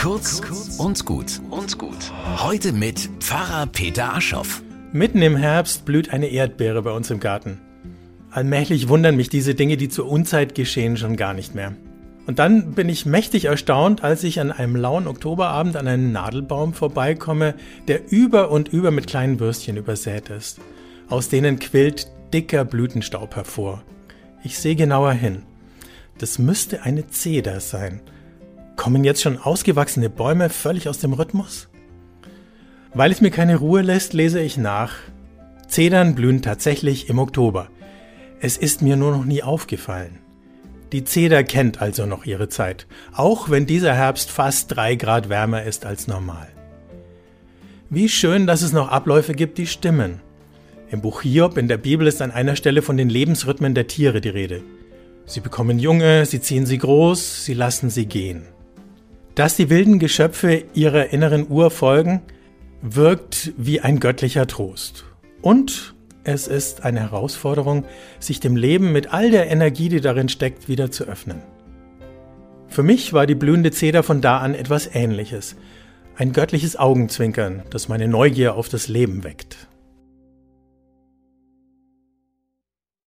Kurz und gut und gut. Heute mit Pfarrer Peter Aschoff. Mitten im Herbst blüht eine Erdbeere bei uns im Garten. Allmählich wundern mich diese Dinge, die zur Unzeit geschehen, schon gar nicht mehr. Und dann bin ich mächtig erstaunt, als ich an einem lauen Oktoberabend an einen Nadelbaum vorbeikomme, der über und über mit kleinen Würstchen übersät ist. Aus denen quillt dicker Blütenstaub hervor. Ich sehe genauer hin. Das müsste eine Zeder sein. Kommen jetzt schon ausgewachsene Bäume völlig aus dem Rhythmus? Weil es mir keine Ruhe lässt, lese ich nach. Zedern blühen tatsächlich im Oktober. Es ist mir nur noch nie aufgefallen. Die Zeder kennt also noch ihre Zeit, auch wenn dieser Herbst fast drei Grad wärmer ist als normal. Wie schön, dass es noch Abläufe gibt, die stimmen. Im Buch Hiob in der Bibel ist an einer Stelle von den Lebensrhythmen der Tiere die Rede. Sie bekommen Junge, sie ziehen sie groß, sie lassen sie gehen. Dass die wilden Geschöpfe ihrer inneren Uhr folgen, wirkt wie ein göttlicher Trost. Und es ist eine Herausforderung, sich dem Leben mit all der Energie, die darin steckt, wieder zu öffnen. Für mich war die blühende Zeder von da an etwas Ähnliches. Ein göttliches Augenzwinkern, das meine Neugier auf das Leben weckt.